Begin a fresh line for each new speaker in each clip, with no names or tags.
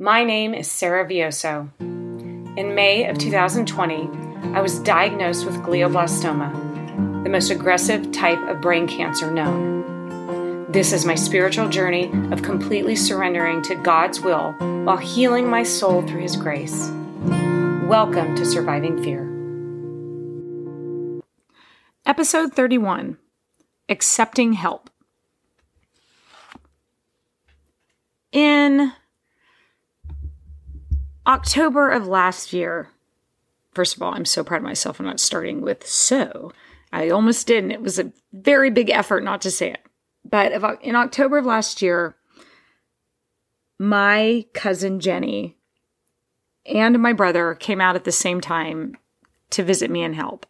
My name is Sarah Vioso. In May of 2020, I was diagnosed with glioblastoma, the most aggressive type of brain cancer known. This is my spiritual journey of completely surrendering to God's will while healing my soul through His grace. Welcome to Surviving Fear. Episode 31 Accepting Help. In October of last year, first of all, I'm so proud of myself. I'm not starting with so. I almost did, and it was a very big effort not to say it. But in October of last year, my cousin Jenny and my brother came out at the same time to visit me and help.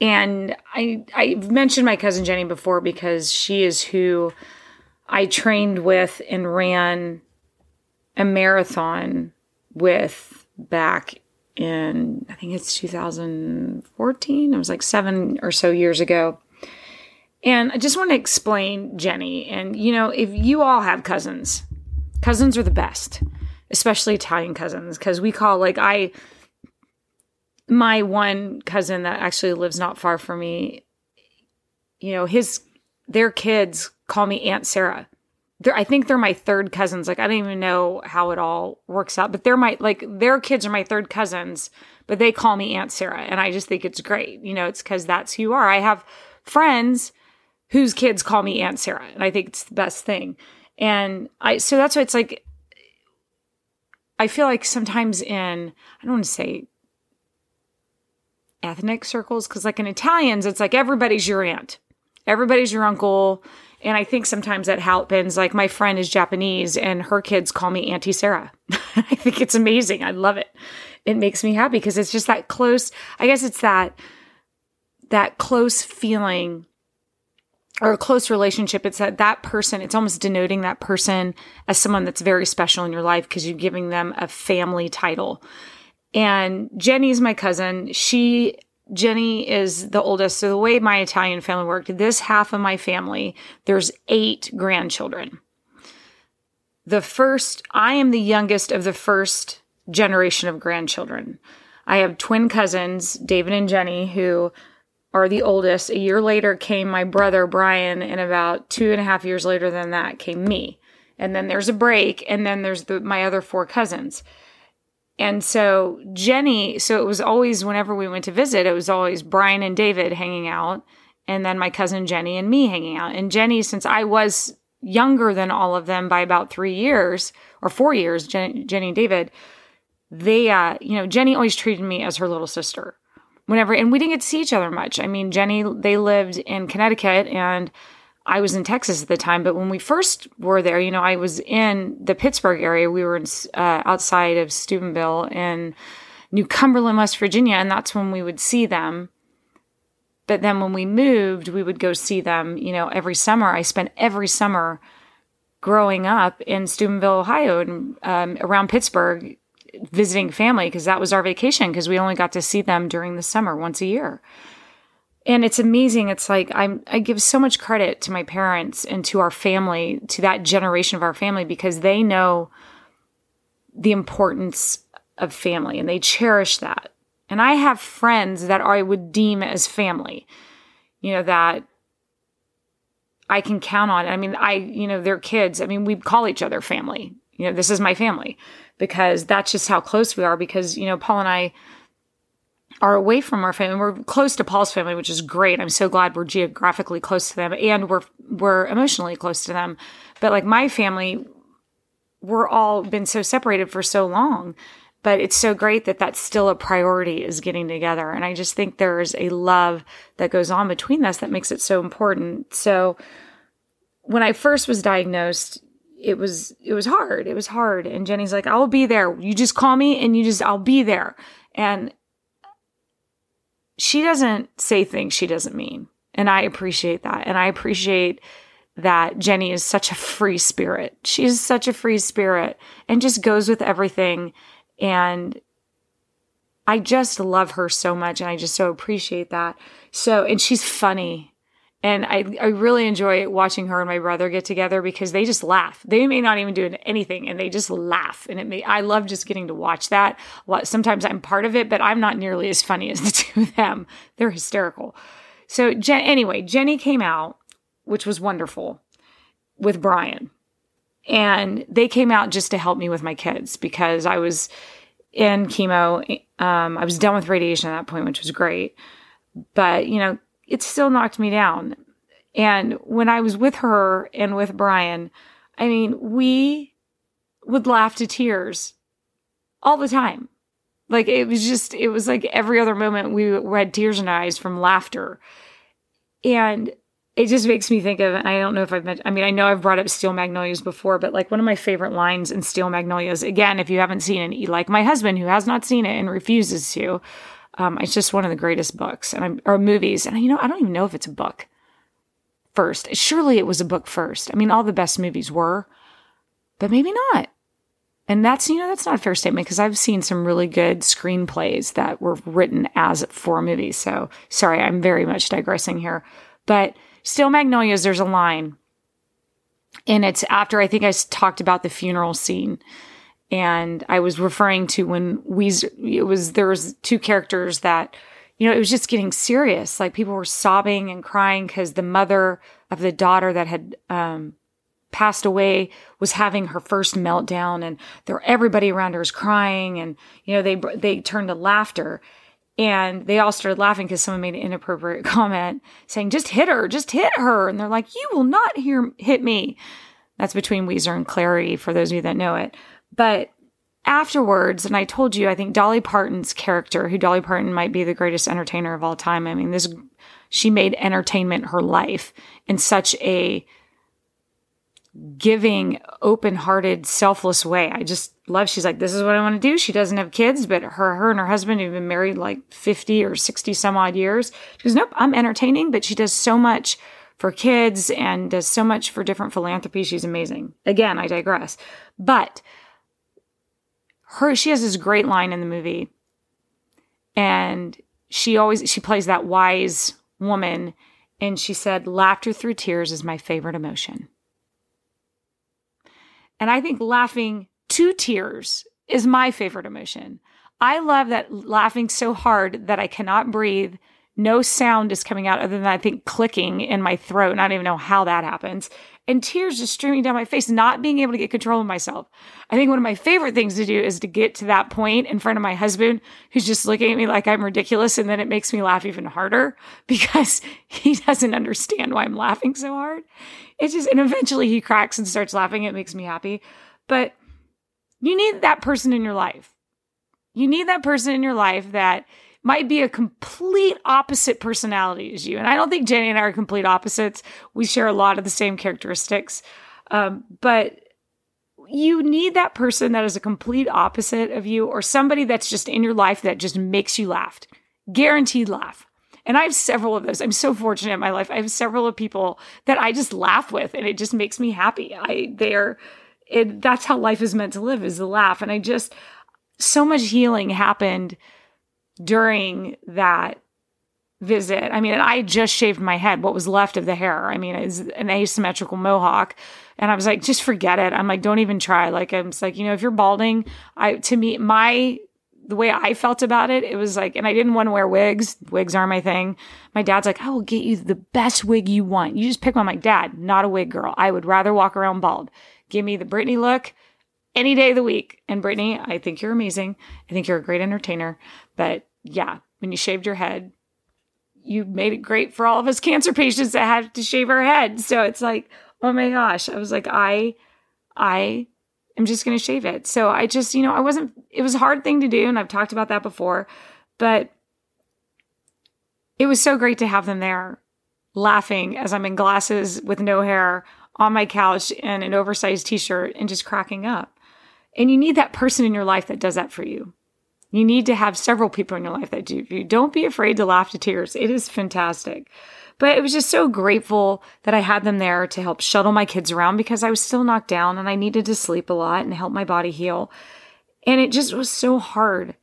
And I I've mentioned my cousin Jenny before because she is who I trained with and ran a marathon with back in I think it's 2014. It was like 7 or so years ago. And I just want to explain Jenny and you know, if you all have cousins, cousins are the best, especially Italian cousins cuz we call like I my one cousin that actually lives not far from me, you know, his their kids call me Aunt Sarah they're, I think they're my third cousins. Like I don't even know how it all works out, but they're my like their kids are my third cousins, but they call me Aunt Sarah, and I just think it's great. You know, it's because that's who you are. I have friends whose kids call me Aunt Sarah, and I think it's the best thing. And I so that's why it's like I feel like sometimes in I don't want to say ethnic circles because like in Italians it's like everybody's your aunt, everybody's your uncle and I think sometimes that happens. Like my friend is Japanese and her kids call me Auntie Sarah. I think it's amazing. I love it. It makes me happy because it's just that close. I guess it's that, that close feeling or a close relationship. It's that that person, it's almost denoting that person as someone that's very special in your life because you're giving them a family title. And Jenny's my cousin. She Jenny is the oldest. So the way my Italian family worked, this half of my family, there's eight grandchildren. The first, I am the youngest of the first generation of grandchildren. I have twin cousins, David and Jenny, who are the oldest. A year later came my brother, Brian, and about two and a half years later than that came me. And then there's a break, and then there's the, my other four cousins. And so Jenny, so it was always whenever we went to visit, it was always Brian and David hanging out, and then my cousin Jenny and me hanging out. And Jenny, since I was younger than all of them by about three years or four years, Jenny, Jenny and David, they, uh, you know, Jenny always treated me as her little sister. Whenever, and we didn't get to see each other much. I mean, Jenny, they lived in Connecticut, and I was in Texas at the time, but when we first were there, you know, I was in the Pittsburgh area. We were in, uh, outside of Steubenville in New Cumberland, West Virginia, and that's when we would see them. But then when we moved, we would go see them, you know, every summer. I spent every summer growing up in Steubenville, Ohio, and um, around Pittsburgh, visiting family because that was our vacation because we only got to see them during the summer once a year and it's amazing. It's like i'm i give so much credit to my parents and to our family to that generation of our family because they know the importance of family and they cherish that. And i have friends that i would deem as family you know that i can count on. I mean i you know their kids. I mean we call each other family. You know this is my family because that's just how close we are because you know paul and i are away from our family. We're close to Paul's family, which is great. I'm so glad we're geographically close to them and we're we're emotionally close to them. But like my family, we're all been so separated for so long. But it's so great that that's still a priority is getting together. And I just think there's a love that goes on between us that makes it so important. So when I first was diagnosed, it was it was hard. It was hard. And Jenny's like, I'll be there. You just call me and you just I'll be there. And she doesn't say things she doesn't mean. And I appreciate that. And I appreciate that Jenny is such a free spirit. She's such a free spirit and just goes with everything. And I just love her so much. And I just so appreciate that. So, and she's funny. And I, I really enjoy watching her and my brother get together because they just laugh. They may not even do anything and they just laugh. And it may, I love just getting to watch that. Sometimes I'm part of it, but I'm not nearly as funny as the two of them. They're hysterical. So, anyway, Jenny came out, which was wonderful with Brian. And they came out just to help me with my kids because I was in chemo. Um, I was done with radiation at that point, which was great. But, you know, it still knocked me down. And when I was with her and with Brian, I mean, we would laugh to tears all the time. Like it was just, it was like every other moment we had tears in our eyes from laughter. And it just makes me think of, and I don't know if I've mentioned, I mean, I know I've brought up Steel Magnolias before, but like one of my favorite lines in Steel Magnolias, again, if you haven't seen it, like my husband who has not seen it and refuses to, um, it's just one of the greatest books and I'm, or movies. And you know, I don't even know if it's a book first. Surely it was a book first. I mean, all the best movies were, but maybe not. And that's, you know, that's not a fair statement because I've seen some really good screenplays that were written as for movies. So sorry, I'm very much digressing here. But Steel Magnolias, there's a line. And it's after I think I talked about the funeral scene and I was referring to when Ouiser, it was, there was two characters that, you know, it was just getting serious. Like people were sobbing and crying because the mother of the daughter that had, um, passed away was having her first meltdown and there everybody around her was crying and you know they they turned to laughter. And they all started laughing because someone made an inappropriate comment saying just hit her just hit her. And they're like you will not hear hit me. That's between Ouiser and Clairee for those of you that know it but afterwards, and I told you, I think Dolly Parton's character, who Dolly Parton might be the greatest entertainer of all time. I mean, this, she made entertainment her life in such a giving, open hearted, selfless way. I just love, she's like, this is what I want to do. She doesn't have kids, but her, her and her husband have been married like 50 or 60 some odd years. She goes, nope, I'm entertaining, but she does so much for kids and does so much for different philanthropy. She's amazing. Again, I digress. But her she has this great line in the movie. And she always she plays that wise woman. And she said laughter through tears is my favorite emotion. And i think laughing to tears is my favorite emotion. I love that laughing so hard that i cannot breathe. No sound is coming out other than i think clicking in my throat. And i don't even know how that happens and tears just streaming down my face, not being able to get control of myself. I think one of my favorite things to do is to get to that point in front of my husband who's just looking at me like I'm ridiculous. And then it makes me laugh even harder because he doesn't understand why I'm laughing so hard. It's just, and eventually he cracks and starts laughing. It makes me happy. But you need that person in your life. You need that person in your life that might be a complete opposite personality as you. And I don't think Jenny and I are complete opposites. We share a lot of the same characteristics. Um, but you need that person that is a complete opposite of you or somebody that's just in your life that just makes you laugh. Guaranteed laugh. And I have several of those. I'm so fortunate in my life. I have several of people that I just laugh with and it just makes me happy. I they're it, that's how life is meant to live is to laugh. And I just so much healing happened during that visit. I mean, I just shaved my head, what was left of the hair. I mean, it's an asymmetrical mohawk. And I was like, just forget it. I'm like, don't even try. Like, I'm just like, you know, if you're balding, I, to me, my, the way I felt about it, it was like, and I didn't want to wear wigs. Wigs are my thing. My dad's like, I will get you the best wig you want. You just pick one. I'm like, dad, not a wig girl. I would rather walk around bald. Give me the Britney look any day of the week. And Britney, I think you're amazing. I think you're a great entertainer. But yeah, when you shaved your head, you made it great for all of us cancer patients that had to shave our head. So it's like, oh my gosh. I was like, I, I am just going to shave it. So I just, you know, I wasn't, it was a hard thing to do. And I've talked about that before, but it was so great to have them there laughing as I'm in glasses with no hair on my couch in an oversized t shirt and just cracking up. And you need that person in your life that does that for you. You need to have several people in your life that do you. Don't be afraid to laugh to tears. It is fantastic. But it was just so grateful that I had them there to help shuttle my kids around because I was still knocked down and I needed to sleep a lot and help my body heal. And it just was so hard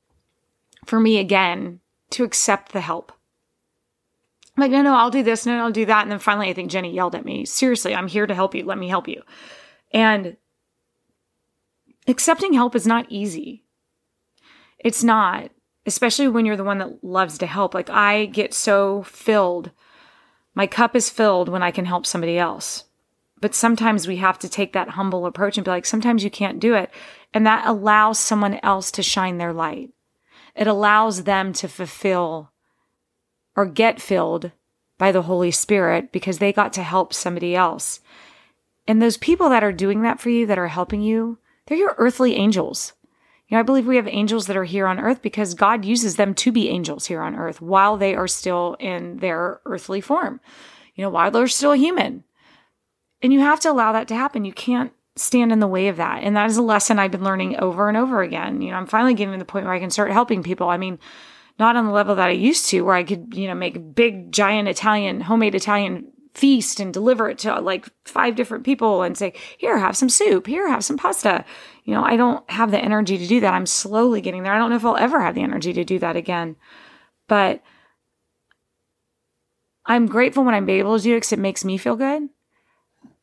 for me again to accept the help. I'm like, no, no, I'll do this, no, no, I'll do that. And then finally, I think Jenny yelled at me, seriously, I'm here to help you. Let me help you. And accepting help is not easy. It's not, especially when you're the one that loves to help. Like, I get so filled. My cup is filled when I can help somebody else. But sometimes we have to take that humble approach and be like, sometimes you can't do it. And that allows someone else to shine their light. It allows them to fulfill or get filled by the Holy Spirit because they got to help somebody else. And those people that are doing that for you, that are helping you, they're your earthly angels. You know, I believe we have angels that are here on earth because God uses them to be angels here on earth while they are still in their earthly form, you know, while they're still human. And you have to allow that to happen. You can't stand in the way of that. And that is a lesson I've been learning over and over again. You know, I'm finally getting to the point where I can start helping people. I mean, not on the level that I used to, where I could, you know, make big, giant Italian, homemade Italian feast and deliver it to like five different people and say, here, have some soup, here, have some pasta. You know, I don't have the energy to do that. I'm slowly getting there. I don't know if I'll ever have the energy to do that again. But I'm grateful when I'm able to do it because it makes me feel good.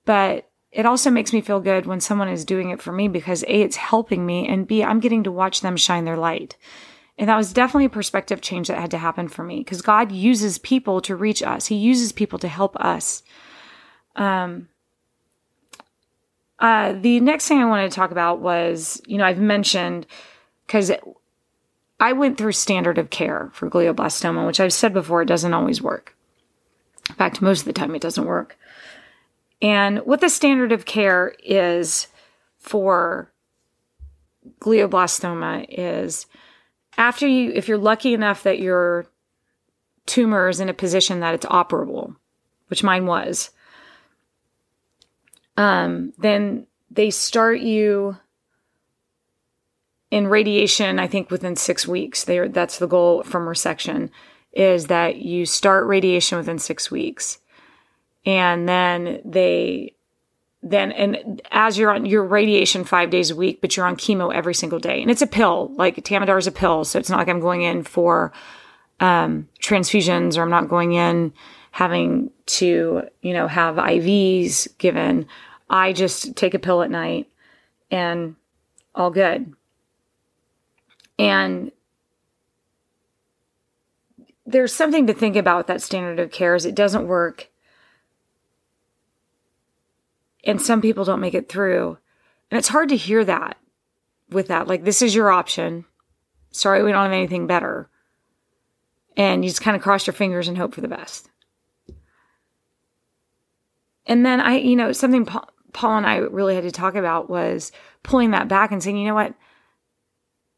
But it also makes me feel good when someone is doing it for me because A, it's helping me, and B, I'm getting to watch them shine their light. And that was definitely a perspective change that had to happen for me because God uses people to reach us. He uses people to help us. Um, uh, the next thing I wanted to talk about was, you know, I've mentioned because I went through standard of care for glioblastoma, which I've said before, it doesn't always work. In fact, most of the time it doesn't work. And what the standard of care is for glioblastoma is after you, if you're lucky enough that your tumor is in a position that it's operable, which mine was, um, then they start you in radiation. I think within six weeks. They that's the goal from resection is that you start radiation within six weeks, and then they then and as you're on your radiation five days a week, but you're on chemo every single day, and it's a pill. Like Temodar is a pill, so it's not like I'm going in for um, transfusions or I'm not going in having to you know have IVs given. I just take a pill at night and all good. And there's something to think about that standard of care is it doesn't work and some people don't make it through. And it's hard to hear that with that. Like, this is your option. Sorry, we don't have anything better. And you just kind of cross your fingers and hope for the best. And then I, you know, something Paul, and I really had to talk about was pulling that back and saying, you know what?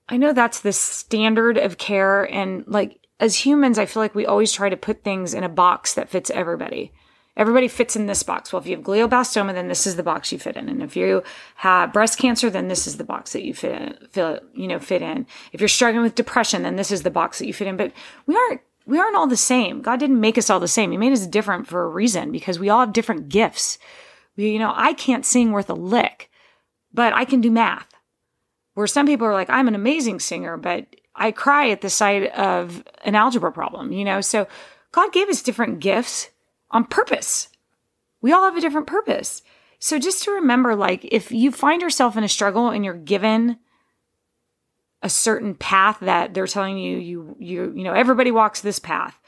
I know that's the standard of care. And like, as humans, I feel like we always try to put things in a box that fits everybody everybody fits in this box. Well, if you have glioblastoma, then this is the box you fit in. And if you have breast cancer, then this is the box that you fit in, you know, fit in. If you're struggling with depression, then this is the box that you fit in. But we aren't, we aren't all the same. God didn't make us all the same. He made us different for a reason because we all have different gifts. We, you know, I can't sing worth a lick, but I can do math. Where some people are like, I'm an amazing singer, but I cry at the sight of an algebra problem, you know? So God gave us different gifts on purpose. We all have a different purpose. So just to remember, like, if you find yourself in a struggle and you're given a certain path that they're telling you, you, you, you know, everybody walks this path.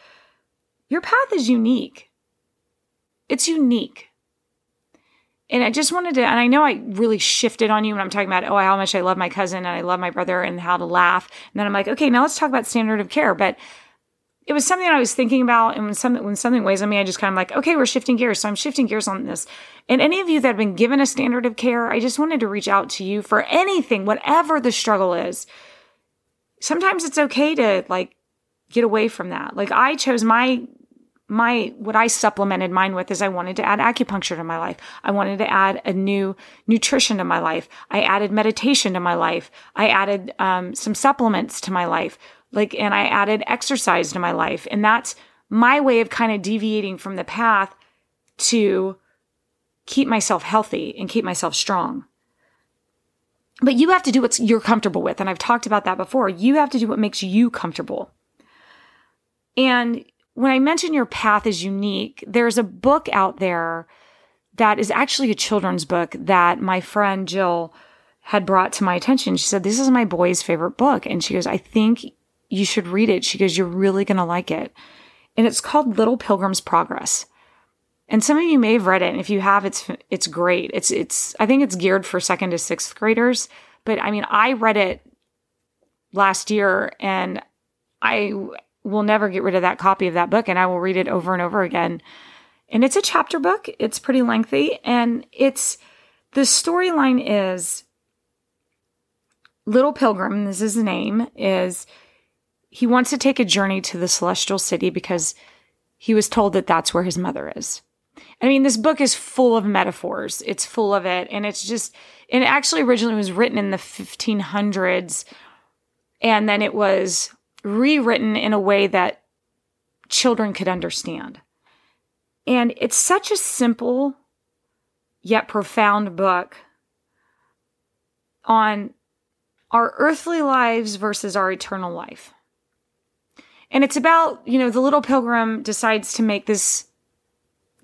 Your path is unique. It's unique. And I just wanted to, and I know I really shifted on you when I'm talking about, oh, how much I love my cousin and I love my brother and how to laugh. And then I'm like, okay, now let's talk about standard of care. But it was something I was thinking about. And when something, when something weighs on me, I just kind of like, okay, we're shifting gears. So I'm shifting gears on this. And any of you that have been given a standard of care, I just wanted to reach out to you for anything, whatever the struggle is. Sometimes it's okay to like get away from that. Like I chose my my what I supplemented mine with is I wanted to add acupuncture to my life. I wanted to add a new nutrition to my life. I added meditation to my life. I added um, some supplements to my life like, and I added exercise to my life. And that's my way of kind of deviating from the path to keep myself healthy and keep myself strong. But you have to do what you're comfortable with. And I've talked about that before. You have to do what makes you comfortable. And when I mention your path is unique, there's a book out there that is actually a children's book that my friend Jill had brought to my attention. She said, This is my boy's favorite book. And she goes, I think you should read it. She goes, You're really going to like it. And it's called Little Pilgrim's Progress. And some of you may have read it. And if you have, it's, it's great. It's, it's, I think it's geared for second to sixth graders. But I mean, I read it last year and I will never get rid of that copy of that book and I will read it over and over again. And it's a chapter book. It's pretty lengthy and it's, the storyline is Little Pilgrim, this is his name, is he wants to take a journey to the celestial city because he was told that that's where his mother is. I mean, this book is full of metaphors. It's full of it. And it's just, and it actually originally was written in the 1500s. And then it was rewritten in a way that children could understand. And it's such a simple yet profound book on our earthly lives versus our eternal life. And it's about, you know, the little pilgrim decides to make this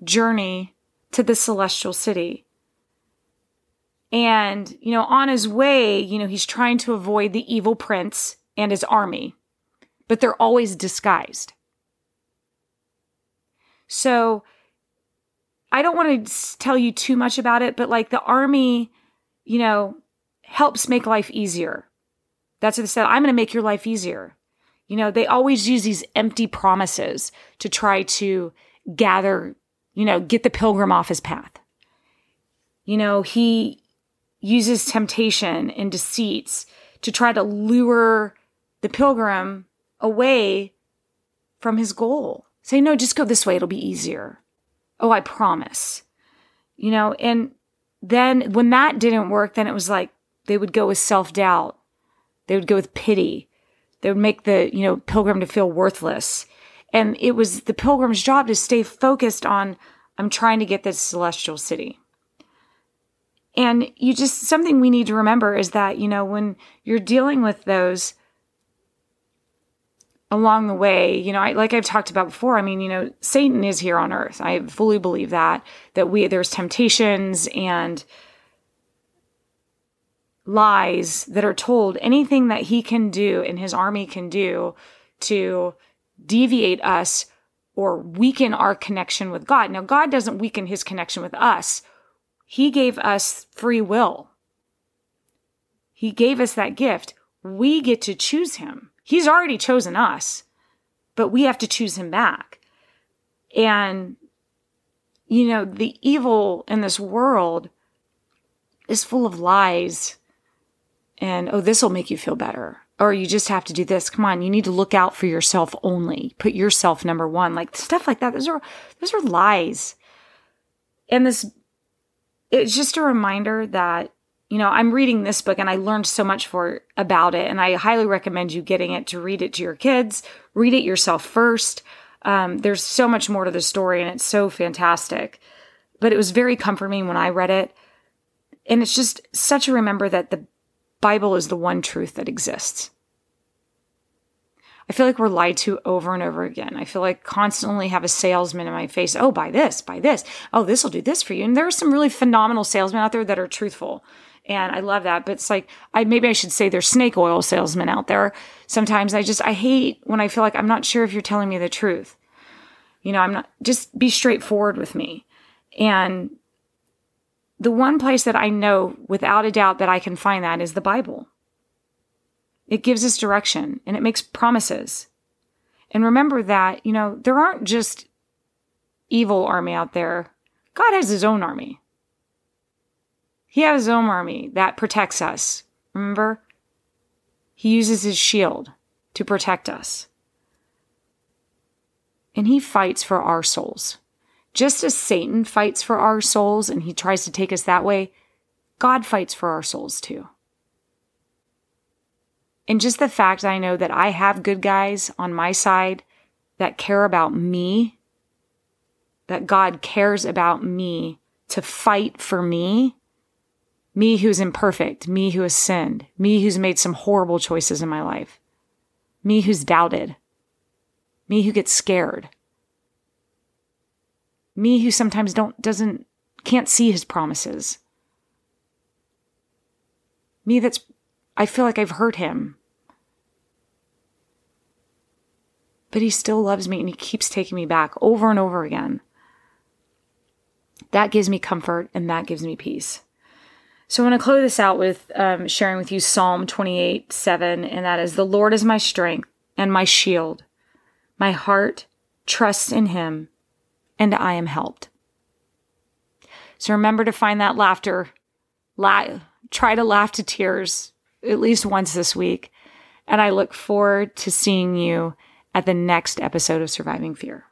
journey to the celestial city. And, you know, on his way, you know, he's trying to avoid the evil prince and his army, but they're always disguised. So I don't want to tell you too much about it, but like the army, you know, helps make life easier. That's what they said. I'm going to make your life easier. You know, they always use these empty promises to try to gather, you know, get the pilgrim off his path. You know, he uses temptation and deceits to try to lure the pilgrim away from his goal. Say, no, just go this way. It'll be easier. Oh, I promise. You know, and then when that didn't work, then it was like, they would go with self doubt. They would go with pity. They would make the, you know, pilgrim to feel worthless. And it was the pilgrim's job to stay focused on, I'm trying to get this celestial city. And you just, something we need to remember is that, you know, when you're dealing with those along the way, you know, I, like I've talked about before, I mean, you know, Satan is here on earth. I fully believe that, that we, there's temptations and, lies that are told, anything that he can do and his army can do to deviate us or weaken our connection with God. Now, God doesn't weaken his connection with us. He gave us free will. He gave us that gift. We get to choose him. He's already chosen us, but we have to choose him back. And, you know, the evil in this world is full of lies and oh, this will make you feel better. Or you just have to do this. Come on, you need to look out for yourself only. Put yourself number one. Like stuff like that. Those are those are lies. And this it's just a reminder that you know i'm reading this book and i learned so much for about it and i highly recommend you getting it to read it to your kids read it yourself first um, there's so much more to the story and it's so fantastic but it was very comforting when i read it and it's just such a remember that the Bible is the one truth that exists. I feel like we're lied to over and over again. I feel like constantly have a salesman in my face. Oh, buy this, buy this. Oh, this will do this for you. And there are some really phenomenal salesmen out there that are truthful. And I love that. But it's like, I, maybe I should say there's snake oil salesmen out there. Sometimes I just, I hate when I feel like I'm not sure if you're telling me the truth. You know, I'm not, just be straightforward with me. And the one place that I know without a doubt that I can find that is the Bible. It gives us direction and it makes promises. And remember that, you know, there aren't just evil army out there. God has his own army. He has his own army that protects us. Remember? He uses his shield to protect us. And he fights for our souls. Just as Satan fights for our souls and he tries to take us that way, God fights for our souls too. And just the fact I know that I have good guys on my side that care about me, that God cares about me to fight for me, me who's imperfect, me who has sinned, me who's made some horrible choices in my life, me who's doubted, me who gets scared Me who sometimes don't doesn't can't see his promises. Me that's I feel like I've hurt him. But he still loves me and he keeps taking me back over and over again. That gives me comfort and that gives me peace. So I want to close this out with um, sharing with you Psalm 28 7, and that is The Lord is my strength and my shield. My heart trusts in him, and I am helped. So remember to find that laughter. La- try to laugh to tears at least once this week. And I look forward to seeing you at the next episode of Surviving Fear.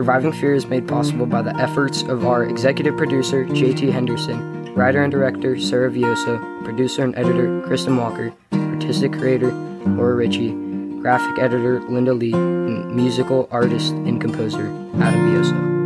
Surviving Fear is made possible by the efforts of our executive producer, JT Henderson, writer and director, Sarah Vioso, producer and editor, Kristen Walker, artistic creator, Laura Ritchie, graphic editor, Linda Lee, and musical artist and composer, Adam Vioso.